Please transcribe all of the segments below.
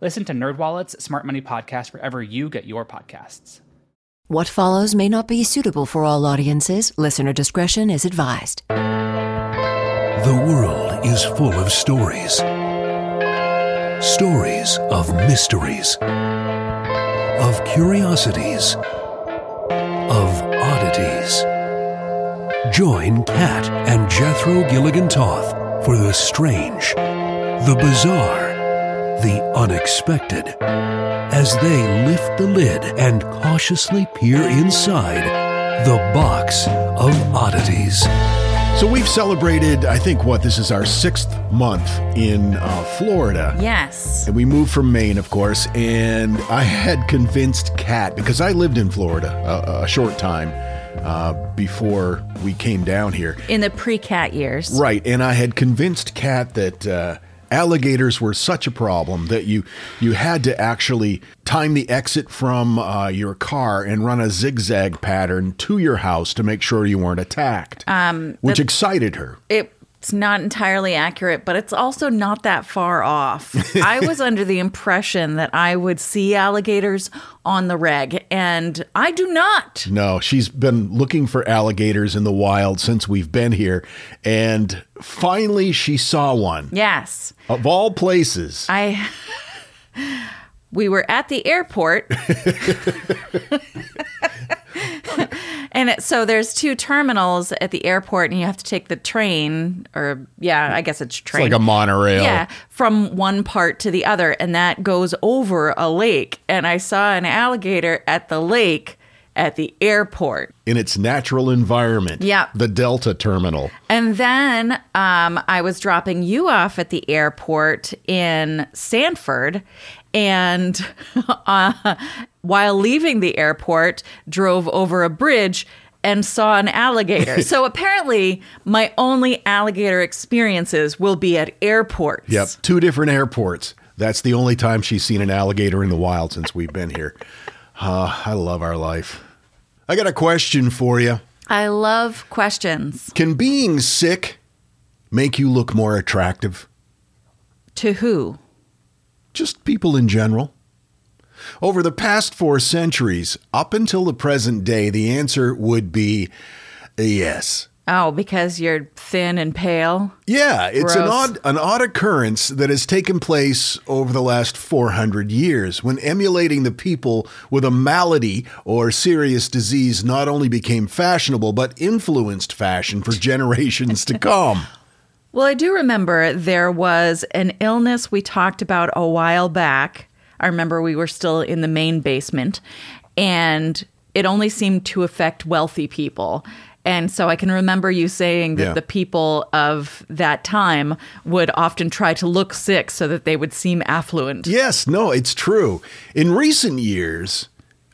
Listen to NerdWallet's Smart Money Podcast wherever you get your podcasts. What follows may not be suitable for all audiences. Listener discretion is advised. The world is full of stories. Stories of mysteries, of curiosities, of oddities. Join Kat and Jethro Gilligan Toth for the strange, the bizarre, the unexpected as they lift the lid and cautiously peer inside the box of oddities. So we've celebrated, I think, what this is our sixth month in uh, Florida. Yes. And we moved from Maine, of course. And I had convinced Kat, because I lived in Florida a, a short time uh, before we came down here. In the pre Kat years. Right. And I had convinced Kat that. Uh, alligators were such a problem that you you had to actually time the exit from uh, your car and run a zigzag pattern to your house to make sure you weren't attacked, um, which excited her. It it's not entirely accurate, but it's also not that far off. I was under the impression that I would see alligators on the reg, and I do not. No, she's been looking for alligators in the wild since we've been here, and finally she saw one. Yes. Of all places. I. We were at the airport. and it, so there's two terminals at the airport, and you have to take the train, or yeah, I guess it's train. It's like a monorail. Yeah, from one part to the other, and that goes over a lake. And I saw an alligator at the lake at the airport in its natural environment. Yeah. The Delta terminal. And then um, I was dropping you off at the airport in Sanford. And uh, while leaving the airport, drove over a bridge and saw an alligator. so apparently, my only alligator experiences will be at airports. Yep. Two different airports. That's the only time she's seen an alligator in the wild since we've been here. Uh, I love our life. I got a question for you. I love questions. Can being sick make you look more attractive? To who? Just people in general. Over the past four centuries, up until the present day, the answer would be yes. Oh, because you're thin and pale? Yeah, it's an odd an odd occurrence that has taken place over the last 400 years when emulating the people with a malady or serious disease not only became fashionable but influenced fashion for generations to come. Well, I do remember there was an illness we talked about a while back. I remember we were still in the Maine basement, and it only seemed to affect wealthy people. And so I can remember you saying that Yeah. the people of that time would often try to look sick so that they would seem affluent. Yes, no, it's true. In recent years,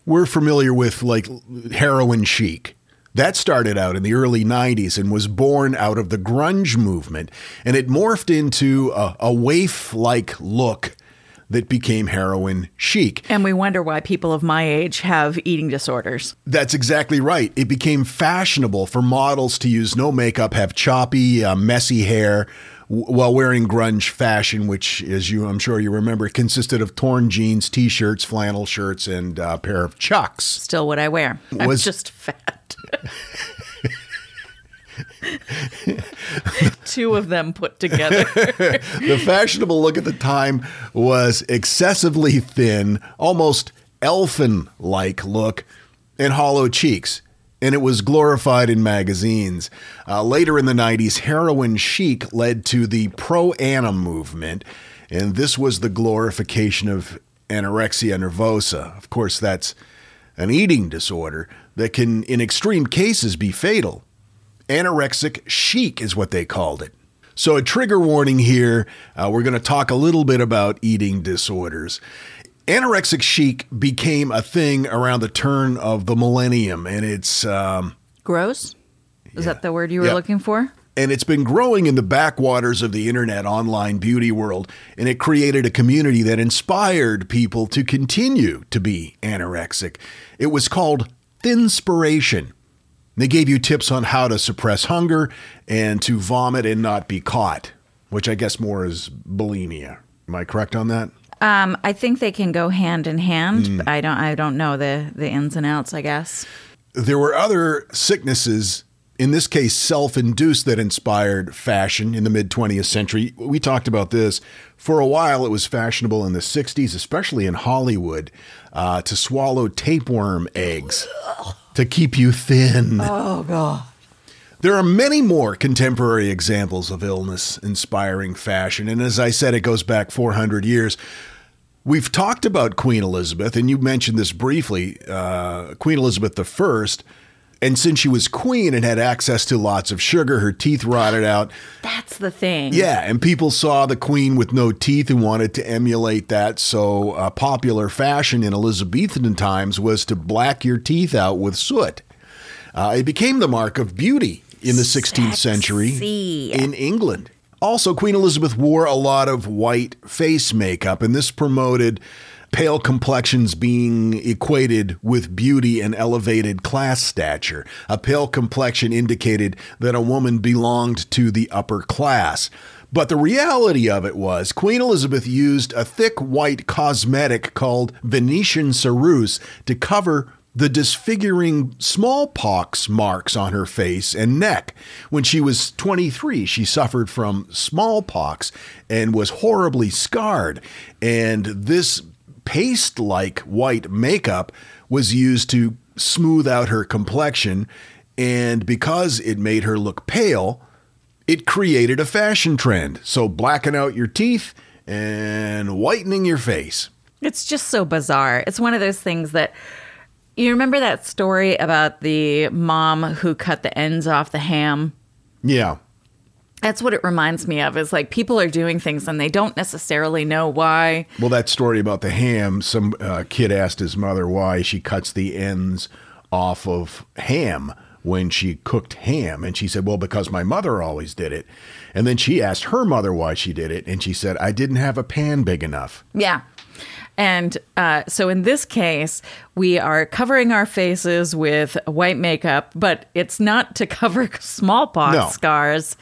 we're familiar with like heroin chic. That started out in the early 90s and was born out of the grunge movement, and it morphed into a, a waif like look that became heroin chic. And we wonder why people of my age have eating disorders. That's exactly right. It became fashionable for models to use no makeup, have choppy, uh, messy hair w- while wearing grunge fashion, which, as you, I'm sure you remember, consisted of torn jeans, t-shirts, flannel shirts, and a pair of chucks. Still what I wear. I'm Was- just fat. Two of them put together. the fashionable look at the time was excessively thin, almost elfin like look, and hollow cheeks. And it was glorified in magazines. Uh, later in the 90s, heroin chic led to the pro ana movement, and this was the glorification of anorexia nervosa. Of course, that's an eating disorder that can, in extreme cases, be fatal. Anorexic chic is what they called it. So, a trigger warning here. Uh, we're going to talk a little bit about eating disorders. Anorexic chic became a thing around the turn of the millennium, and it's um, Gross? Is that the word you were Yeah. looking for? And it's been growing in the backwaters of the internet online beauty world, and it created a community that inspired people to continue to be anorexic. It was called Thinspiration. They gave you tips on how to suppress hunger and to vomit and not be caught, which I guess more is bulimia. Am I correct on that? Um, I think they can go hand in hand. but I don't. I don't know the the ins and outs. I guess. There were other sicknesses, in this case, self induced, that inspired fashion in the mid 20th century. We talked about this. For a while, it was fashionable in the 60s, especially in Hollywood, uh, to swallow tapeworm eggs to keep you thin. Oh, God. There are many more contemporary examples of illness inspiring fashion. And as I said, it goes back 400 years. We've talked about Queen Elizabeth, and you mentioned this briefly uh, Queen Elizabeth I. And since she was queen and had access to lots of sugar, her teeth rotted out. That's the thing. Yeah, and people saw the queen with no teeth and wanted to emulate that. So, uh, popular fashion in Elizabethan times was to black your teeth out with soot. Uh, it became the mark of beauty in the 16th century in England. Also, Queen Elizabeth wore a lot of white face makeup, and this promoted pale complexions being equated with beauty and elevated class stature. A pale complexion indicated that a woman belonged to the upper class. But the reality of it was, Queen Elizabeth used a thick white cosmetic called Venetian ceruse to cover the disfiguring smallpox marks on her face and neck. When she was 23, she suffered from smallpox and was horribly scarred. And this paste like white makeup was used to smooth out her complexion. And because it made her look pale, it created a fashion trend. So, blacking out your teeth and whitening your face. It's just so bizarre. It's one of those things that you remember that story about the mom who cut the ends off the ham. Yeah. That's what it reminds me of. Is like people are doing things and they don't necessarily know why. Well, that story about the ham, some uh, kid asked his mother why she cuts the ends off of ham when she cooked ham. And she said, Well, because my mother always did it. And then she asked her mother why she did it. And she said, I didn't have a pan big enough. Yeah. And uh, so in this case, we are covering our faces with white makeup, but it's not to cover smallpox No. scars.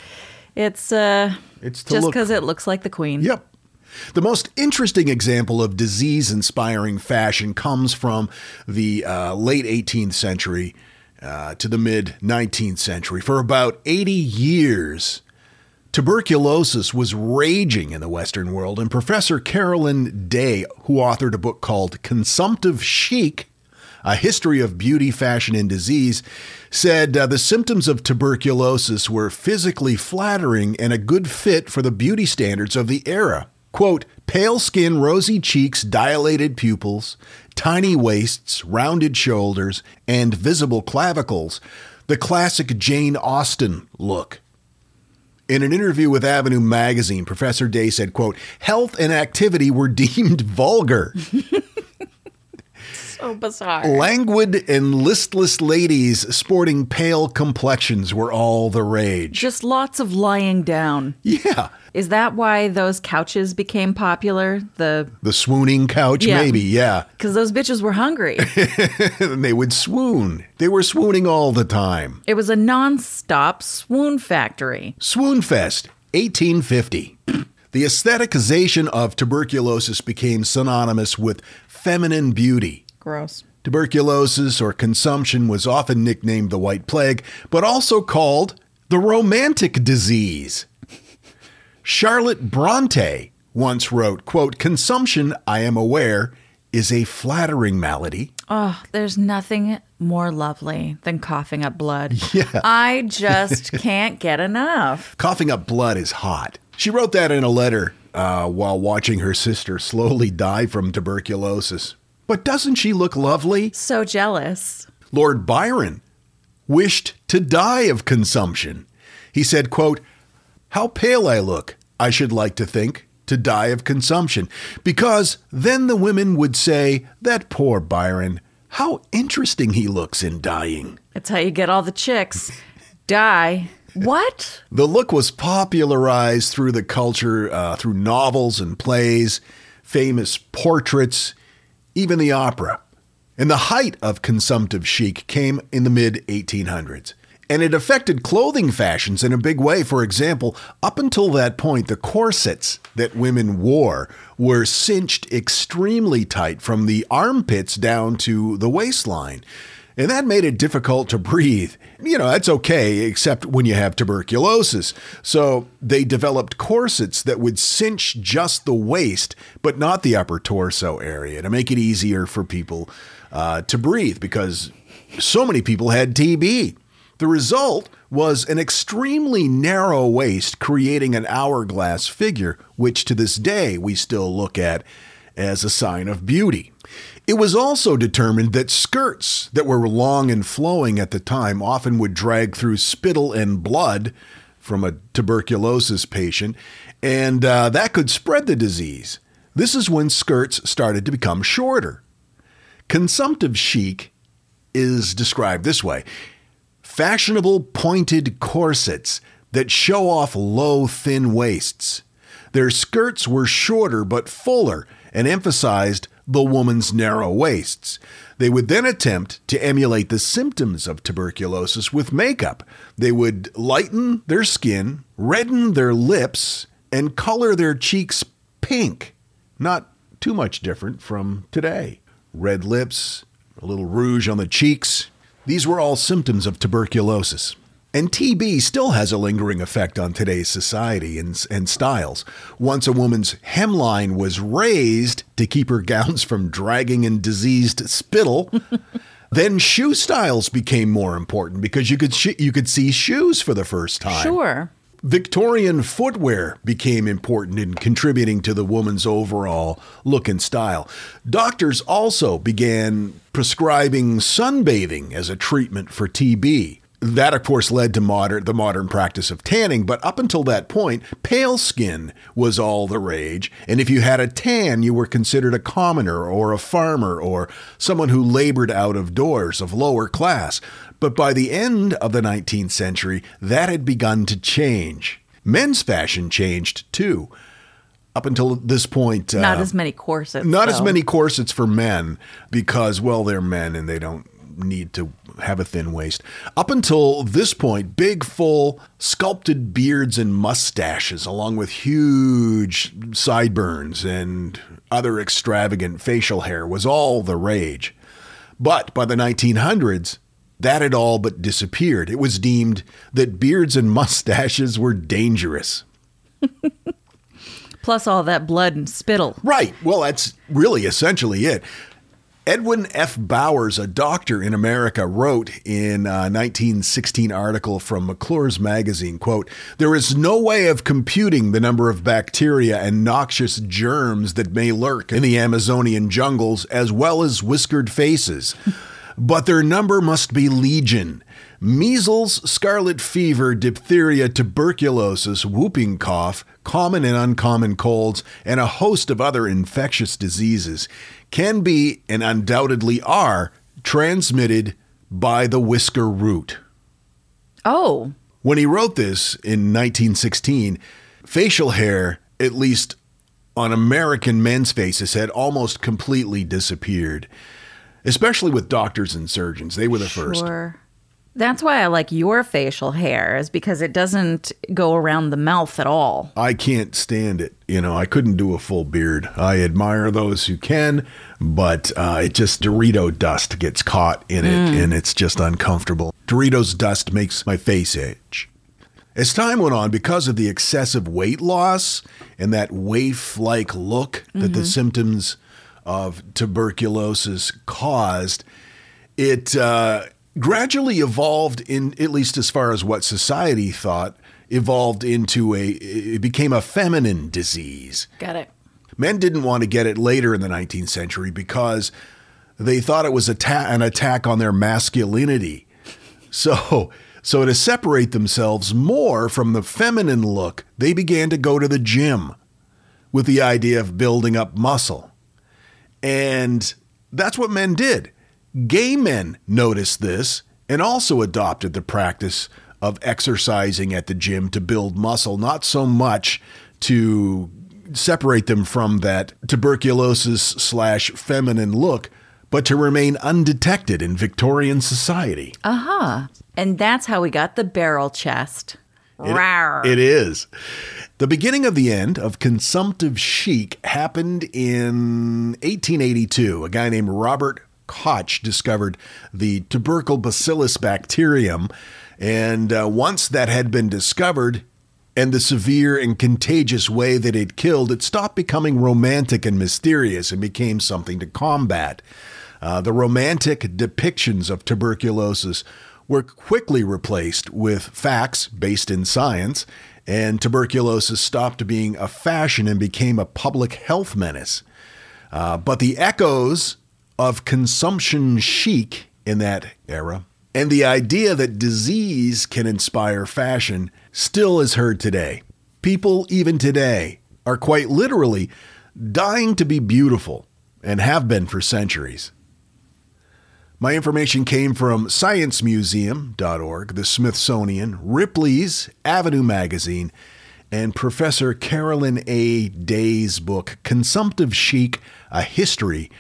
It's uh, It's to just because it looks like the queen. Yep. The most interesting example of disease inspiring fashion comes from the uh, late 18th century uh, to the mid 19th century. For about 80 years, tuberculosis was raging in the Western world, and Professor Carolyn Day, who authored a book called Consumptive Chic, a history of beauty, fashion, and disease, said uh, the symptoms of tuberculosis were physically flattering and a good fit for the beauty standards of the era. Quote, pale skin, rosy cheeks, dilated pupils, tiny waists, rounded shoulders, and visible clavicles. The classic Jane Austen look. In an interview with Avenue magazine, Professor Day said, quote, health and activity were deemed vulgar. So bizarre. Languid and listless ladies sporting pale complexions were all the rage. Just lots of lying down. Yeah. Is that why those couches became popular? The The swooning couch, Yeah. maybe, yeah. because those bitches were hungry. and they would swoon. They were swooning all the time. it was a non-stop swoon factory. Swoonfest, 1850. The aestheticization of tuberculosis became synonymous with feminine beauty. Gross. Tuberculosis or consumption was often nicknamed the White Plague, but also called The romantic disease. Charlotte Bronte once wrote, quote, consumption, I am aware, is a flattering malady. Oh, there's nothing more lovely than coughing up blood. Yeah. I just can't get enough. Coughing up blood is hot. She wrote that in a letter uh, while watching her sister slowly die from tuberculosis. But doesn't she look lovely? So jealous. Lord Byron wished to die of consumption. He said, quote, How pale I look, I should like to think, to die of consumption, because then the women would say, That poor Byron, how interesting he looks in dying. That's how you get all the chicks. Die. What? The look was popularized through the culture, uh, through novels and plays, famous portraits, even the opera. And the height of consumptive chic came in the mid 1800s. And it affected clothing fashions in a big way. For example, up until that point, the corsets that women wore were cinched extremely tight from the armpits down to the waistline. And that made it difficult to breathe. You know, that's okay, except when you have tuberculosis. So they developed corsets that would cinch just the waist, but not the upper torso area to make it easier for people uh, to breathe because so many people had TB. The result was an extremely narrow waist, creating an hourglass figure, which to this day we still look at as a sign of beauty. It was also determined that skirts that were long and flowing at the time often would drag through spittle and blood from a tuberculosis patient, and uh, that could spread the disease. This is when skirts started to become shorter. Consumptive chic is described this way fashionable pointed corsets that show off low, thin waists. Their skirts were shorter but fuller and emphasized the woman's narrow waists. They would then attempt to emulate the symptoms of tuberculosis with makeup. They would lighten their skin, redden their lips, and color their cheeks pink. Not too much different from today. Red lips, a little rouge on the cheeks. These were all symptoms of tuberculosis. And TB still has a lingering effect on today's society and, and styles. Once a woman's hemline was raised to keep her gowns from dragging in diseased spittle, then shoe styles became more important because you could sh- you could see shoes for the first time. Sure. Victorian footwear became important in contributing to the woman's overall look and style. Doctors also began prescribing sunbathing as a treatment for TB that of course led to modern the modern practice of tanning but up until that point pale skin was all the rage and if you had a tan you were considered a commoner or a farmer or someone who labored out of doors of lower class. But by the end of the 19th century that had begun to change. Men's fashion changed too. Up until this point not uh, as many corsets not though. as many corsets for men because well they're men and they don't need to have a thin waist. Up until this point, big, full, sculpted beards and mustaches, along with huge sideburns and other extravagant facial hair, was all the rage. But by the 1900s, that had all but disappeared. It was deemed that beards and mustaches were dangerous. Plus all that blood and spittle. Right. Well, that's really essentially it. Edwin F. Bowers, a doctor in America, wrote in uh, a 1916 article from McClure's magazine, quote, There is no way of computing the number of bacteria and noxious germs that may lurk in the Amazonian jungles as well as whiskered faces. but their number must be legion. Measles, scarlet fever, diphtheria, tuberculosis, whooping cough, common and uncommon colds, and a host of other infectious diseases can be and undoubtedly are transmitted by the whisker root. Oh. When he wrote this in 1916, facial hair, at least on American men's faces, had almost completely disappeared, especially with doctors and surgeons. They were the sure. first. That's why I like your facial hair, is because it doesn't go around the mouth at all. I can't stand it. You know, I couldn't do a full beard. I admire those who can, but uh, it just Dorito dust gets caught in it, mm. and it's just uncomfortable. Doritos dust makes my face itch. As time went on, because of the excessive weight loss and that waif like look that the symptoms of tuberculosis caused, it uh, gradually evolved in, at least as far as what society thought, evolved into a, it became a feminine disease. Got it. Men didn't want to get it later in the 19th century because they thought it was atta- an attack on their masculinity. So, so to separate themselves more from the feminine look, they began to go to the gym with the idea of building up muscle. And that's what men did. Gay men noticed this and also adopted the practice of exercising at the gym to build muscle, not so much to separate them from that tuberculosis slash feminine look, but to remain undetected in Victorian society. Aha. Uh-huh. And that's how we got the barrel chest. Rawr. It is. The beginning of the end of consumptive chic happened in 1882. A guy named Robert Koch discovered the tubercle bacillus bacterium. And uh, once that had been discovered, and the severe and contagious way that it killed, it stopped becoming romantic and mysterious and became something to combat. Uh, the romantic depictions of tuberculosis were quickly replaced with facts based in science, and tuberculosis stopped being a fashion and became a public health menace. Uh, but the echoes of consumption chic in that era and the idea that disease can inspire fashion still is heard today. People, even today, are quite literally dying to be beautiful and have been for centuries. My information came from ScienceMuseum.org, the Smithsonian, Ripley's Avenue Magazine, and Professor Carolyn A. Day's book, Consumptive Chic A History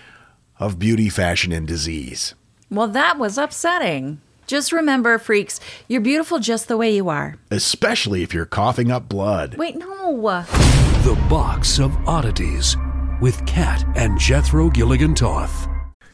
of Beauty, Fashion, and Disease. Well, that was upsetting. Just remember, freaks, you're beautiful just the way you are. Especially if you're coughing up blood. Wait, no. The Box of Oddities with Kat and Jethro Gilligan Toth.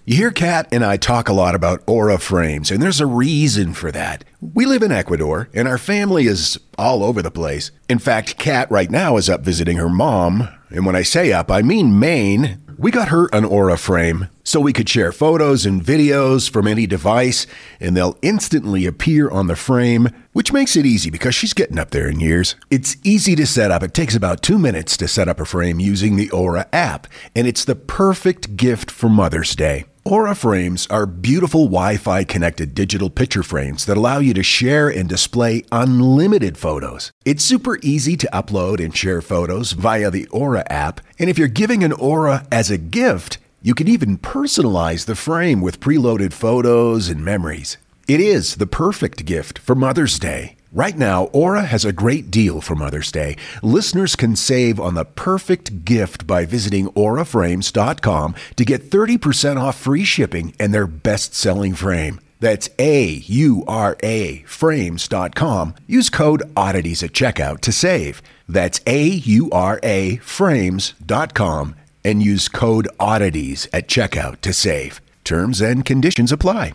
You hear Kat and I talk a lot about aura frames, and there's a reason for that. We live in Ecuador, and our family is all over the place. In fact, Kat right now is up visiting her mom, and when I say up, I mean Maine. We got her an aura frame so we could share photos and videos from any device, and they'll instantly appear on the frame, which makes it easy because she's getting up there in years. It's easy to set up. It takes about two minutes to set up a frame using the Aura app, and it's the perfect gift for Mother's Day. Aura frames are beautiful Wi Fi connected digital picture frames that allow you to share and display unlimited photos. It's super easy to upload and share photos via the Aura app, and if you're giving an Aura as a gift, you can even personalize the frame with preloaded photos and memories. It is the perfect gift for Mother's Day. Right now, Aura has a great deal for Mother's Day. Listeners can save on the perfect gift by visiting auraframes.com to get 30% off free shipping and their best selling frame. That's A U R A frames.com. Use code oddities at checkout to save. That's A U R A frames.com and use code oddities at checkout to save. Terms and conditions apply.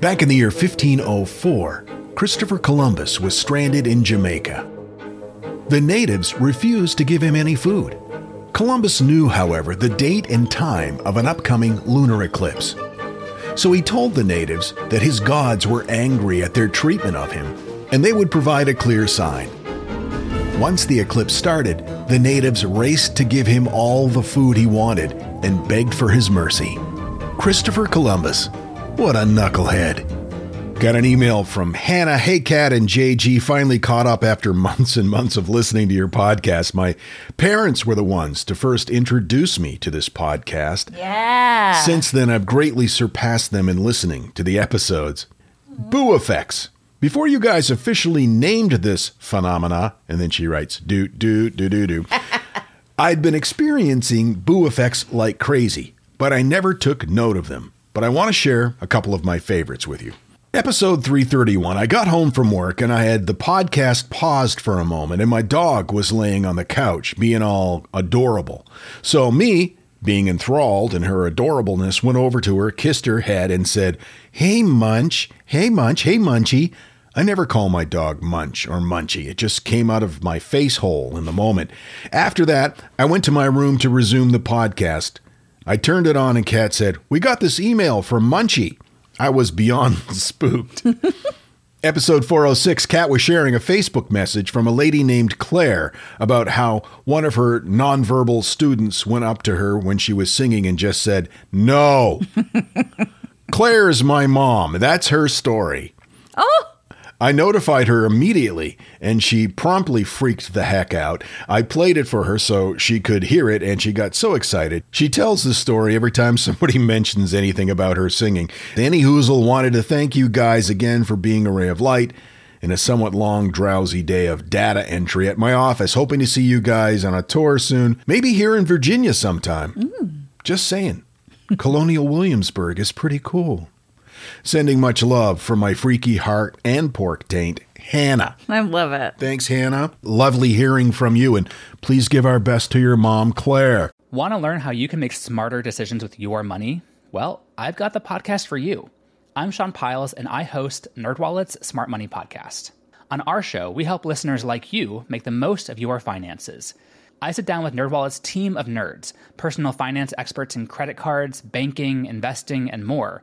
Back in the year 1504, Christopher Columbus was stranded in Jamaica. The natives refused to give him any food. Columbus knew, however, the date and time of an upcoming lunar eclipse. So he told the natives that his gods were angry at their treatment of him, and they would provide a clear sign. Once the eclipse started, the natives raced to give him all the food he wanted and begged for his mercy. Christopher Columbus, what a knucklehead. Got an email from Hannah. Hey, Kat and JG finally caught up after months and months of listening to your podcast. My parents were the ones to first introduce me to this podcast. Yeah. Since then, I've greatly surpassed them in listening to the episodes. Boo effects. Before you guys officially named this phenomena, and then she writes, do, do, do, do, do, I'd been experiencing boo effects like crazy, but I never took note of them. But I want to share a couple of my favorites with you. Episode 331. I got home from work and I had the podcast paused for a moment, and my dog was laying on the couch, being all adorable. So, me, being enthralled in her adorableness, went over to her, kissed her head, and said, Hey, Munch. Hey, Munch. Hey, Munchie. I never call my dog Munch or Munchie. It just came out of my face hole in the moment. After that, I went to my room to resume the podcast. I turned it on and Kat said, We got this email from Munchie. I was beyond spooked. Episode 406, Kat was sharing a Facebook message from a lady named Claire about how one of her nonverbal students went up to her when she was singing and just said, No. Claire's my mom. That's her story. Oh, I notified her immediately, and she promptly freaked the heck out. I played it for her so she could hear it, and she got so excited. She tells the story every time somebody mentions anything about her singing. Danny Hoozle wanted to thank you guys again for being a ray of light in a somewhat long, drowsy day of data entry at my office. Hoping to see you guys on a tour soon, maybe here in Virginia sometime. Mm. Just saying. Colonial Williamsburg is pretty cool. Sending much love from my freaky heart and pork taint, Hannah. I love it. Thanks, Hannah. Lovely hearing from you, and please give our best to your mom, Claire. Want to learn how you can make smarter decisions with your money? Well, I've got the podcast for you. I'm Sean Pyles, and I host NerdWallet's Smart Money Podcast. On our show, we help listeners like you make the most of your finances. I sit down with NerdWallet's team of nerds, personal finance experts in credit cards, banking, investing, and more.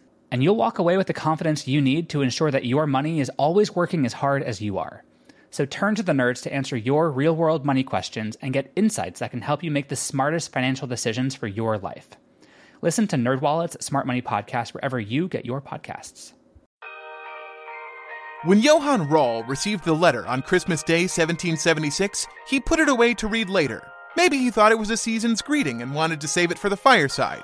And you'll walk away with the confidence you need to ensure that your money is always working as hard as you are. So turn to the nerds to answer your real world money questions and get insights that can help you make the smartest financial decisions for your life. Listen to NerdWallet's Smart Money Podcast wherever you get your podcasts. When Johann Rahl received the letter on Christmas Day 1776, he put it away to read later. Maybe he thought it was a season's greeting and wanted to save it for the fireside.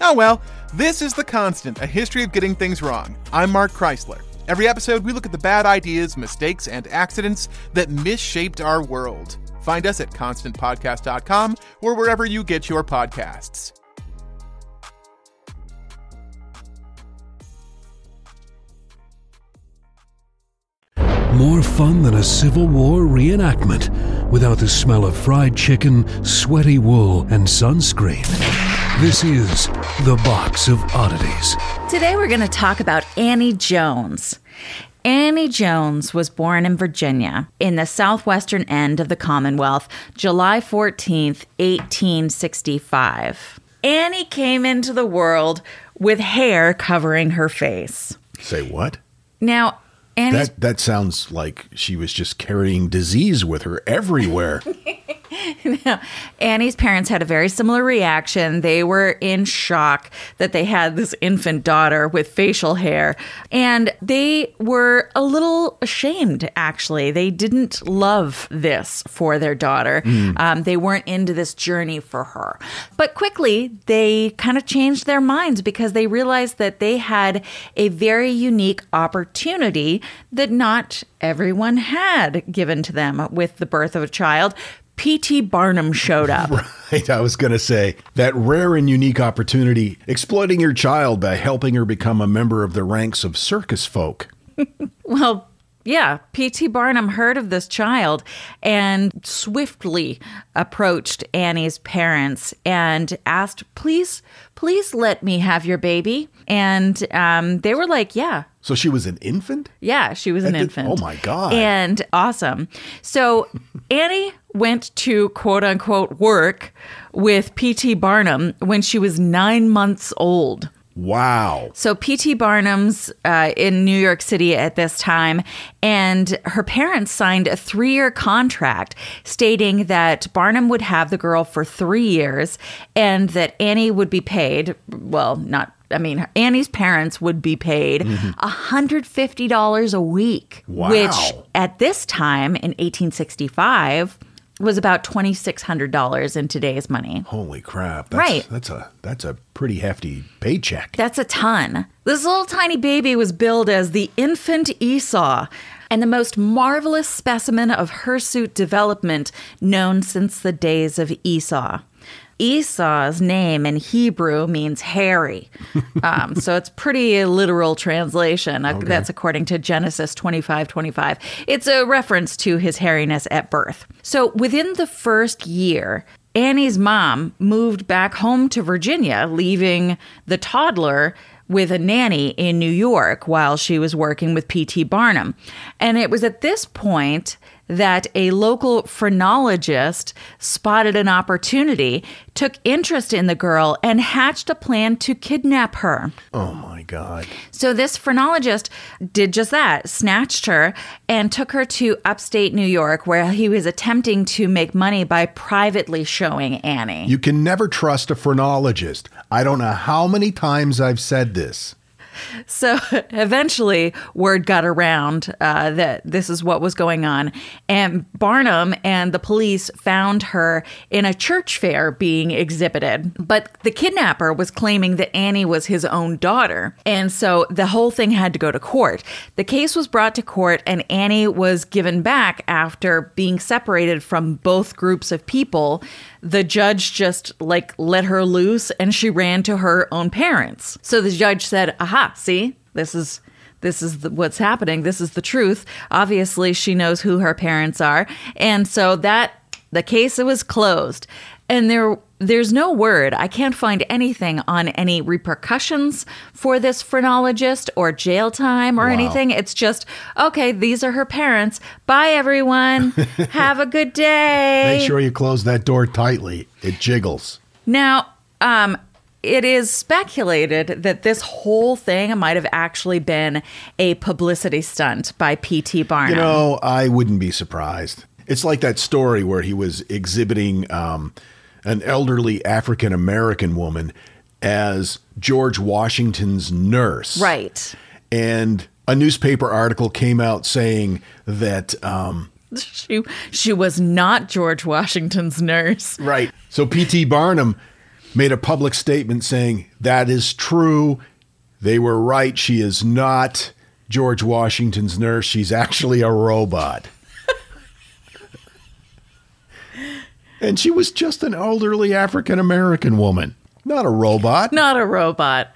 Oh well, this is The Constant, a history of getting things wrong. I'm Mark Chrisler. Every episode, we look at the bad ideas, mistakes, and accidents that misshaped our world. Find us at constantpodcast.com or wherever you get your podcasts. More fun than a Civil War reenactment without the smell of fried chicken, sweaty wool, and sunscreen. This is The Box of Oddities. Today we're going to talk about Annie Jones. Annie Jones was born in Virginia in the southwestern end of the Commonwealth, July 14th, 1865. Annie came into the world with hair covering her face. Say what? Now, Annie's That that sounds like she was just carrying disease with her everywhere. Annie's parents had a very similar reaction. They were in shock that they had this infant daughter with facial hair, and they were a little ashamed, actually. They didn't love this for their daughter. Um, they weren't into this journey for her. But quickly, they kind of changed their minds because they realized that they had a very unique opportunity that not everyone had given to them with the birth of a child P.T. Barnum showed up. Right, I was going to say that rare and unique opportunity, exploiting your child by helping her become a member of the ranks of circus folk. Well, yeah, P.T. Barnum heard of this child and swiftly approached Annie's parents and asked, please, please let me have your baby. And um, they were like, yeah, So she was an infant? yeah, she was an At the- infant. oh my God. And awesome. So Annie went to quote unquote work with P.T. Barnum when she was nine months old. Wow. So P.T. Barnum's uh, in New York City at this time, and her parents signed a three-year contract stating that Barnum would have the girl for three years, and that Annie would be paid. Well, not. I mean, Annie's parents would be paid $150 a week, Wow. which at this time in 1865 was about $2,600 in today's money. Holy crap. That's, Right. That's a that's a pretty hefty paycheck. That's a ton. This little tiny baby was billed as the infant Esau and the most marvelous specimen of hirsute development known since the days of Esau. Esau's name in Hebrew means hairy. Um, so it's pretty literal translation. Uh, That's according to Genesis 25 25. It's a reference to his hairiness at birth. So within the first year, Annie's mom moved back home to Virginia, leaving the toddler with a nanny in New York while she was working with P.T. Barnum. And it was at this point that a local phrenologist spotted an opportunity, took interest in the girl, and hatched a plan to kidnap her. Oh my God. So this phrenologist did just that, snatched her and took her to upstate New York where he was attempting to make money by privately showing Annie. You can never trust a phrenologist. I don't know how many times I've said this. So eventually, word got around uh, that this is what was going on. And Barnum and the police found her in a church fair being exhibited. But the kidnapper was claiming that Annie was his own daughter. And so the whole thing had to go to court. The case was brought to court, and Annie was given back after being separated from both groups of people. The judge just like let her loose and she ran to her own parents. So the judge said, "Aha, see? This is this is the, what's happening. This is the truth. Obviously, she knows who her parents are." And so that the case was closed. And there there's no word. I can't find anything on any repercussions for this phrenologist or jail time or anything. It's just, okay, these are her parents. Bye everyone. Have a good day. Make sure you close that door tightly. It jiggles. Now, um, it is speculated that this whole thing might have actually been a publicity stunt by P.T. Barnum. You know, I wouldn't be surprised. It's like that story where he was exhibiting um, an elderly African American woman as George Washington's nurse. right. And a newspaper article came out saying that. Um, She she was not George Washington's nurse. right. So P.T. Barnum made a public statement saying that is true. They were right. She is not George Washington's nurse. She's actually a robot. And she was just an elderly African American woman, not a robot Not a robot.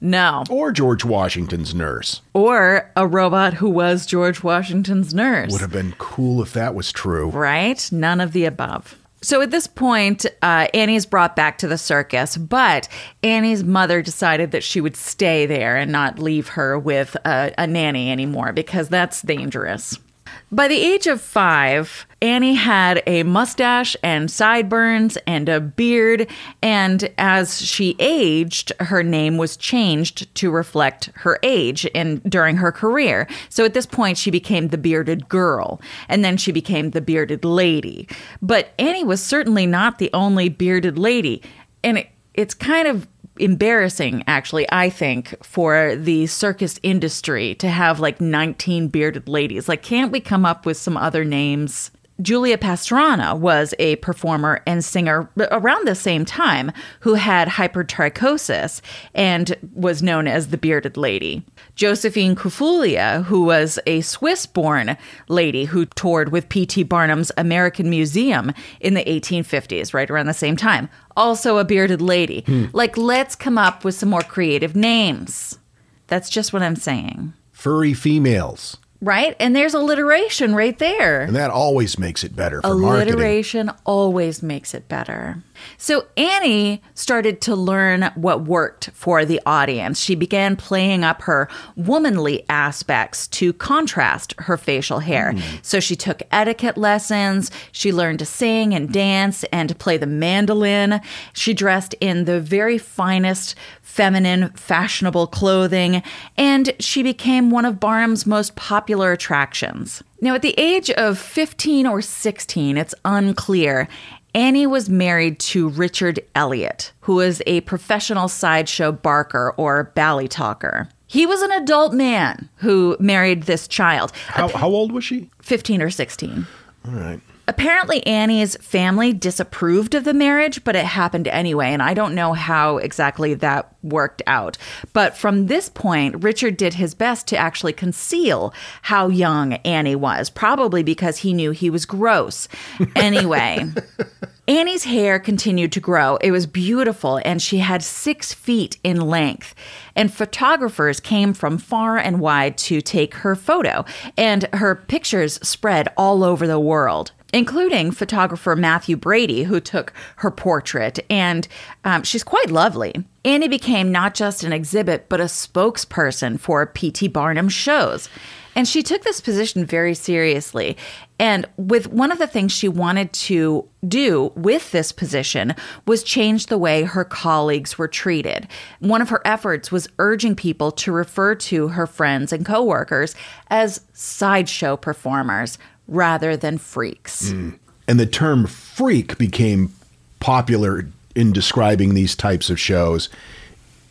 No. or George Washington's nurse. Or a robot who was George Washington's nurse. Would have been cool if that was true. right? None of the above. So at this point, uh, Annie's brought back to the circus, but Annie's mother decided that she would stay there and not leave her with a, a nanny anymore because that's dangerous. By the age of five, Annie had a mustache and sideburns and a beard, and as she aged, her name was changed to reflect her age in during her career. So at this point, she became the bearded girl, and then she became the bearded lady. But Annie was certainly not the only bearded lady, and it, it's kind of embarrassing actually i think for the circus industry to have like 19 bearded ladies. Like can't we come up with some other names Julia Pastrana was a performer and singer around the same time who had hypertrichosis and was known as the bearded lady. Josephine Clofullia, who was a Swiss born lady who toured with P.T. Barnum's American Museum in the 1850s, right around the same time, also a bearded lady. Hmm. Like, let's come up with some more creative names. That's just what I'm saying. Furry females. Right? And there's alliteration right there. And that always makes it better for marketing. Alliteration always makes it better. So Annie started to learn what worked for the audience. She began playing up her womanly aspects to contrast her facial hair. Hmm. So she took etiquette lessons. She learned to sing and dance and to play the mandolin. She dressed in the very finest feminine, fashionable clothing, and she became one of Barnum's most popular attractions. Now, at the age of 15 or 16, it's unclear. Annie was married to Richard Elliott, who was a professional sideshow barker or bally talker. He was an adult man who married this child, How, how old was she? 15 or 16. All right. Apparently, Annie's family disapproved of the marriage, but it happened anyway, and I don't know how exactly that worked out. But from this point, Richard did his best to actually conceal how young Annie was, probably because he knew he was gross. Anyway. Annie's hair continued to grow. It was beautiful, and she had six feet in length. And photographers came from far and wide to take her photo, and her pictures spread all over the world. Including photographer Mathew Brady, who took her portrait, and um, she's quite lovely. Annie became not just an exhibit, but a spokesperson for P.T. Barnum shows. And she took this position very seriously. And with one of the things she wanted to do with this position was change the way her colleagues were treated. One of her efforts was urging people to refer to her friends and coworkers as sideshow performers rather than freaks. And the term freak became popular in describing these types of shows.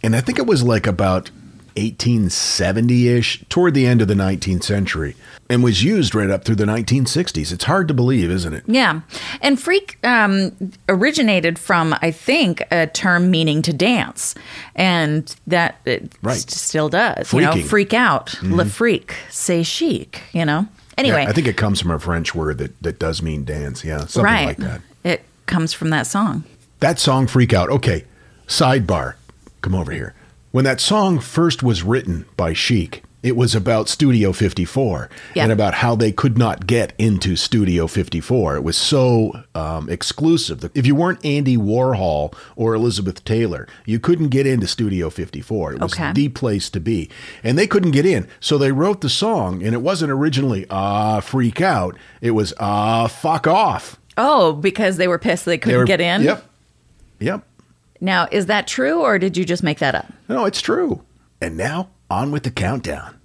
And I think it was like about 1870 ish, toward the end of the 19th century, and was used right up through the 1960s. It's hard to believe, isn't it? Yeah. And freak um, originated from, I think, a term meaning to dance. And that it Right. still does. You know, freak out, le freak, c'est chic, you know? Anyway, Yeah, I think it comes from a French word that, that does mean dance. Yeah, something right. like that. It comes from that song. That song, Freak Out. Okay, sidebar. Come over here. When that song first was written by Chic, it was about Studio 54 Yeah. and about how they could not get into Studio 54. It was so um, exclusive. If you weren't Andy Warhol or Elizabeth Taylor, you couldn't get into Studio 54. It was Okay. the place to be. And they couldn't get in. So they wrote the song, and it wasn't originally, ah, freak out. It was, ah, fuck off. Oh, because they were pissed they They couldn't were- get in? Yep. Yep. Now, is that true or did you just make that up? No, it's true. And now, on with the countdown.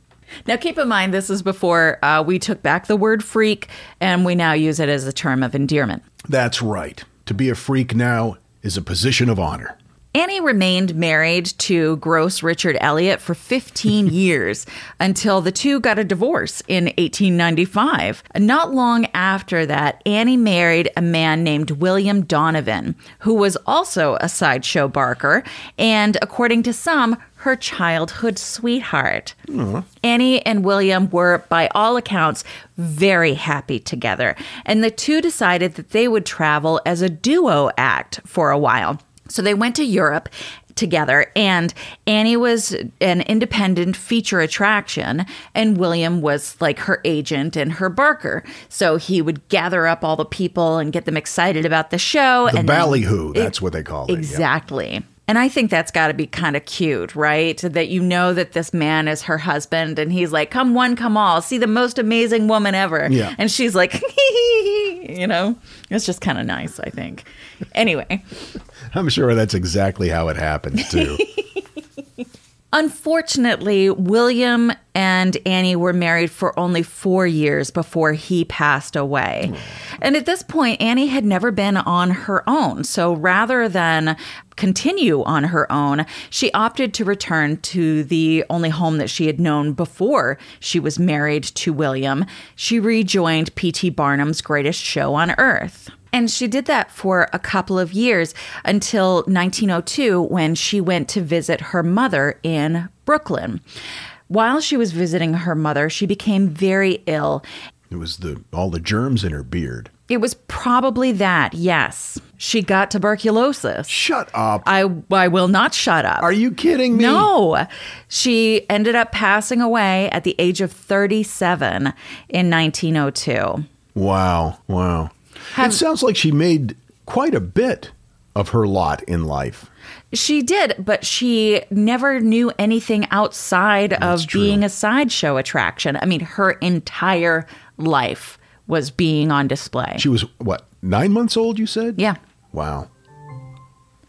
Now, keep in mind, this is before uh, we took back the word freak and we now use it as a term of endearment. That's right. To be a freak now is a position of honor. Annie remained married to gross Richard Elliott for 15 years until the two got a divorce in 1895. Not long after that, Annie married a man named William Donovan, who was also a sideshow barker and, according to some, her childhood sweetheart. Annie and William were, by all accounts, very happy together, and the two decided that they would travel as a duo act for a while. So they went to Europe together, and Annie was an independent feature attraction, and William was like her agent and her barker. So he would gather up all the people and get them excited about the show. The and then- ballyhoo, that's what they call it. Yep. And I think that's got to be kind of cute, right? That you know that this man is her husband and he's like, come one, come all, see the most amazing woman ever. Yeah. And she's like, you know, it's just kind of nice, I think. Anyway, I'm sure that's exactly how it happens, too. Unfortunately, William and Annie were married for only four years before he passed away. And at this point, Annie had never been on her own. So rather than continue on her own, she opted to return to the only home that she had known before she was married to William. She rejoined P.T. Barnum's greatest show on earth. And she did that for a couple of years until 1902 when she went to visit her mother in Brooklyn. While she was visiting her mother, she became very ill. It was the all the germs in her beard. It was probably that, yes. She got tuberculosis. Shut up. I, I will not shut up. Are you kidding me? No. She ended up passing away at the age of 37 in 1902. Wow. Wow. It sounds like she made quite a bit of her lot in life. She did, but she never knew anything outside of true. being a sideshow attraction. I mean, her entire life was being on display. She was what, nine months old, you said? yeah. Wow.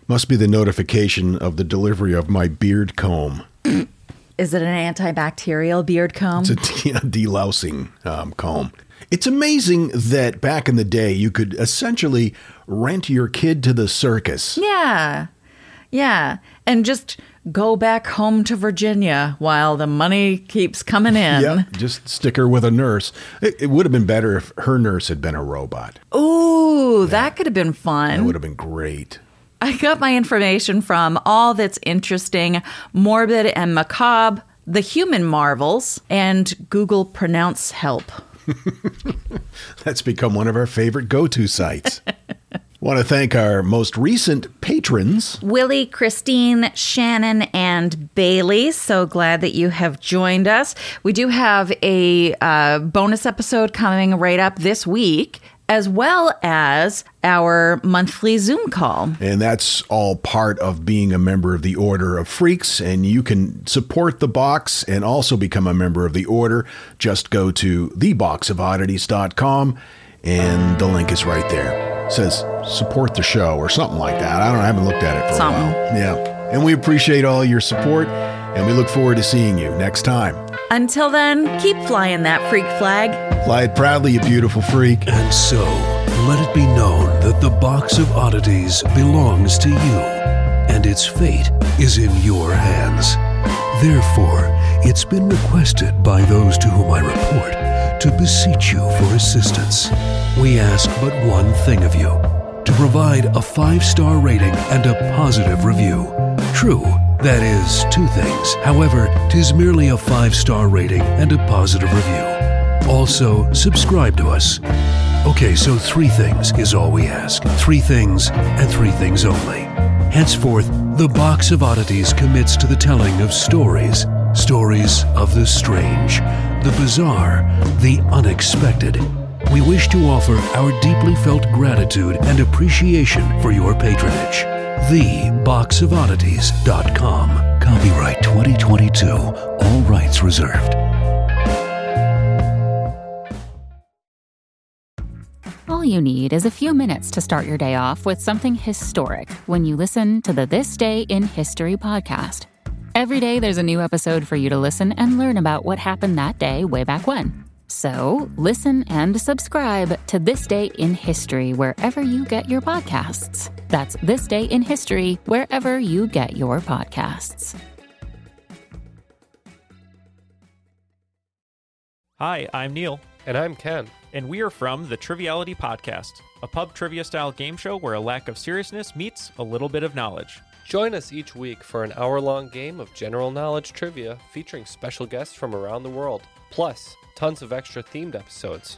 Must be the notification of the delivery of my beard comb. Is it an antibacterial beard comb? It's a de- delousing um, comb. It's amazing that back in the day you could essentially rent your kid to the circus. yeah. Yeah. And just go back home to Virginia while the money keeps coming in. Yeah, just stick her with a nurse. It, it would have been better if her nurse had been a robot. Ooh, that could have been fun. That would have been great. I got my information from All That's Interesting, Morbid and Macabre, The Human Marvels, and Google Pronounce Help. That's become one of our favorite go to sites. Want to thank our most recent patrons. Willie, Christine, Shannon, and Bailey. So glad that you have joined us. We do have a uh, bonus episode coming right up this week, as well as our monthly Zoom call. And that's all part of being a member of the Order of Freaks. And you can support the box and also become a member of the Order. Just go to theboxofoddities.com and the link is right there. It says support the show or something like that. I don't know. I haven't looked at it for Something. a while. Yeah. And we appreciate all your support and we look forward to seeing you next time. Until then, keep flying that freak flag. Fly it proudly, you beautiful freak. And so, let it be known that the box of oddities belongs to you, and its fate is in your hands. Therefore, it's been requested by those to whom I report to beseech you for assistance. We ask but one thing of you to provide a five star rating and a positive review. True, that is two things. However, tis merely a five star rating and a positive review. Also, subscribe to us. Okay, so three things is all we ask. Three things and three things only. Henceforth, the Box of Oddities commits to the telling of stories. Stories of the strange, the bizarre, the unexpected. We wish to offer our deeply felt gratitude and appreciation for your patronage. TheBoxOfOddities.com. Copyright 2022. All rights reserved. All you need is a few minutes to start your day off with something historic when you listen to the This Day in History podcast. Every day, there's a new episode for you to listen and learn about what happened that day way back when. So, listen and subscribe to This Day in History wherever you get your podcasts. That's This Day in History wherever you get your podcasts. Hi, I'm Neil, And I'm Ken. and we are from the Triviality Podcast, a pub trivia style game show where a lack of seriousness meets a little bit of knowledge. Join us each week for an hour long game of general knowledge trivia featuring special guests from around the world, plus tons of extra themed episodes.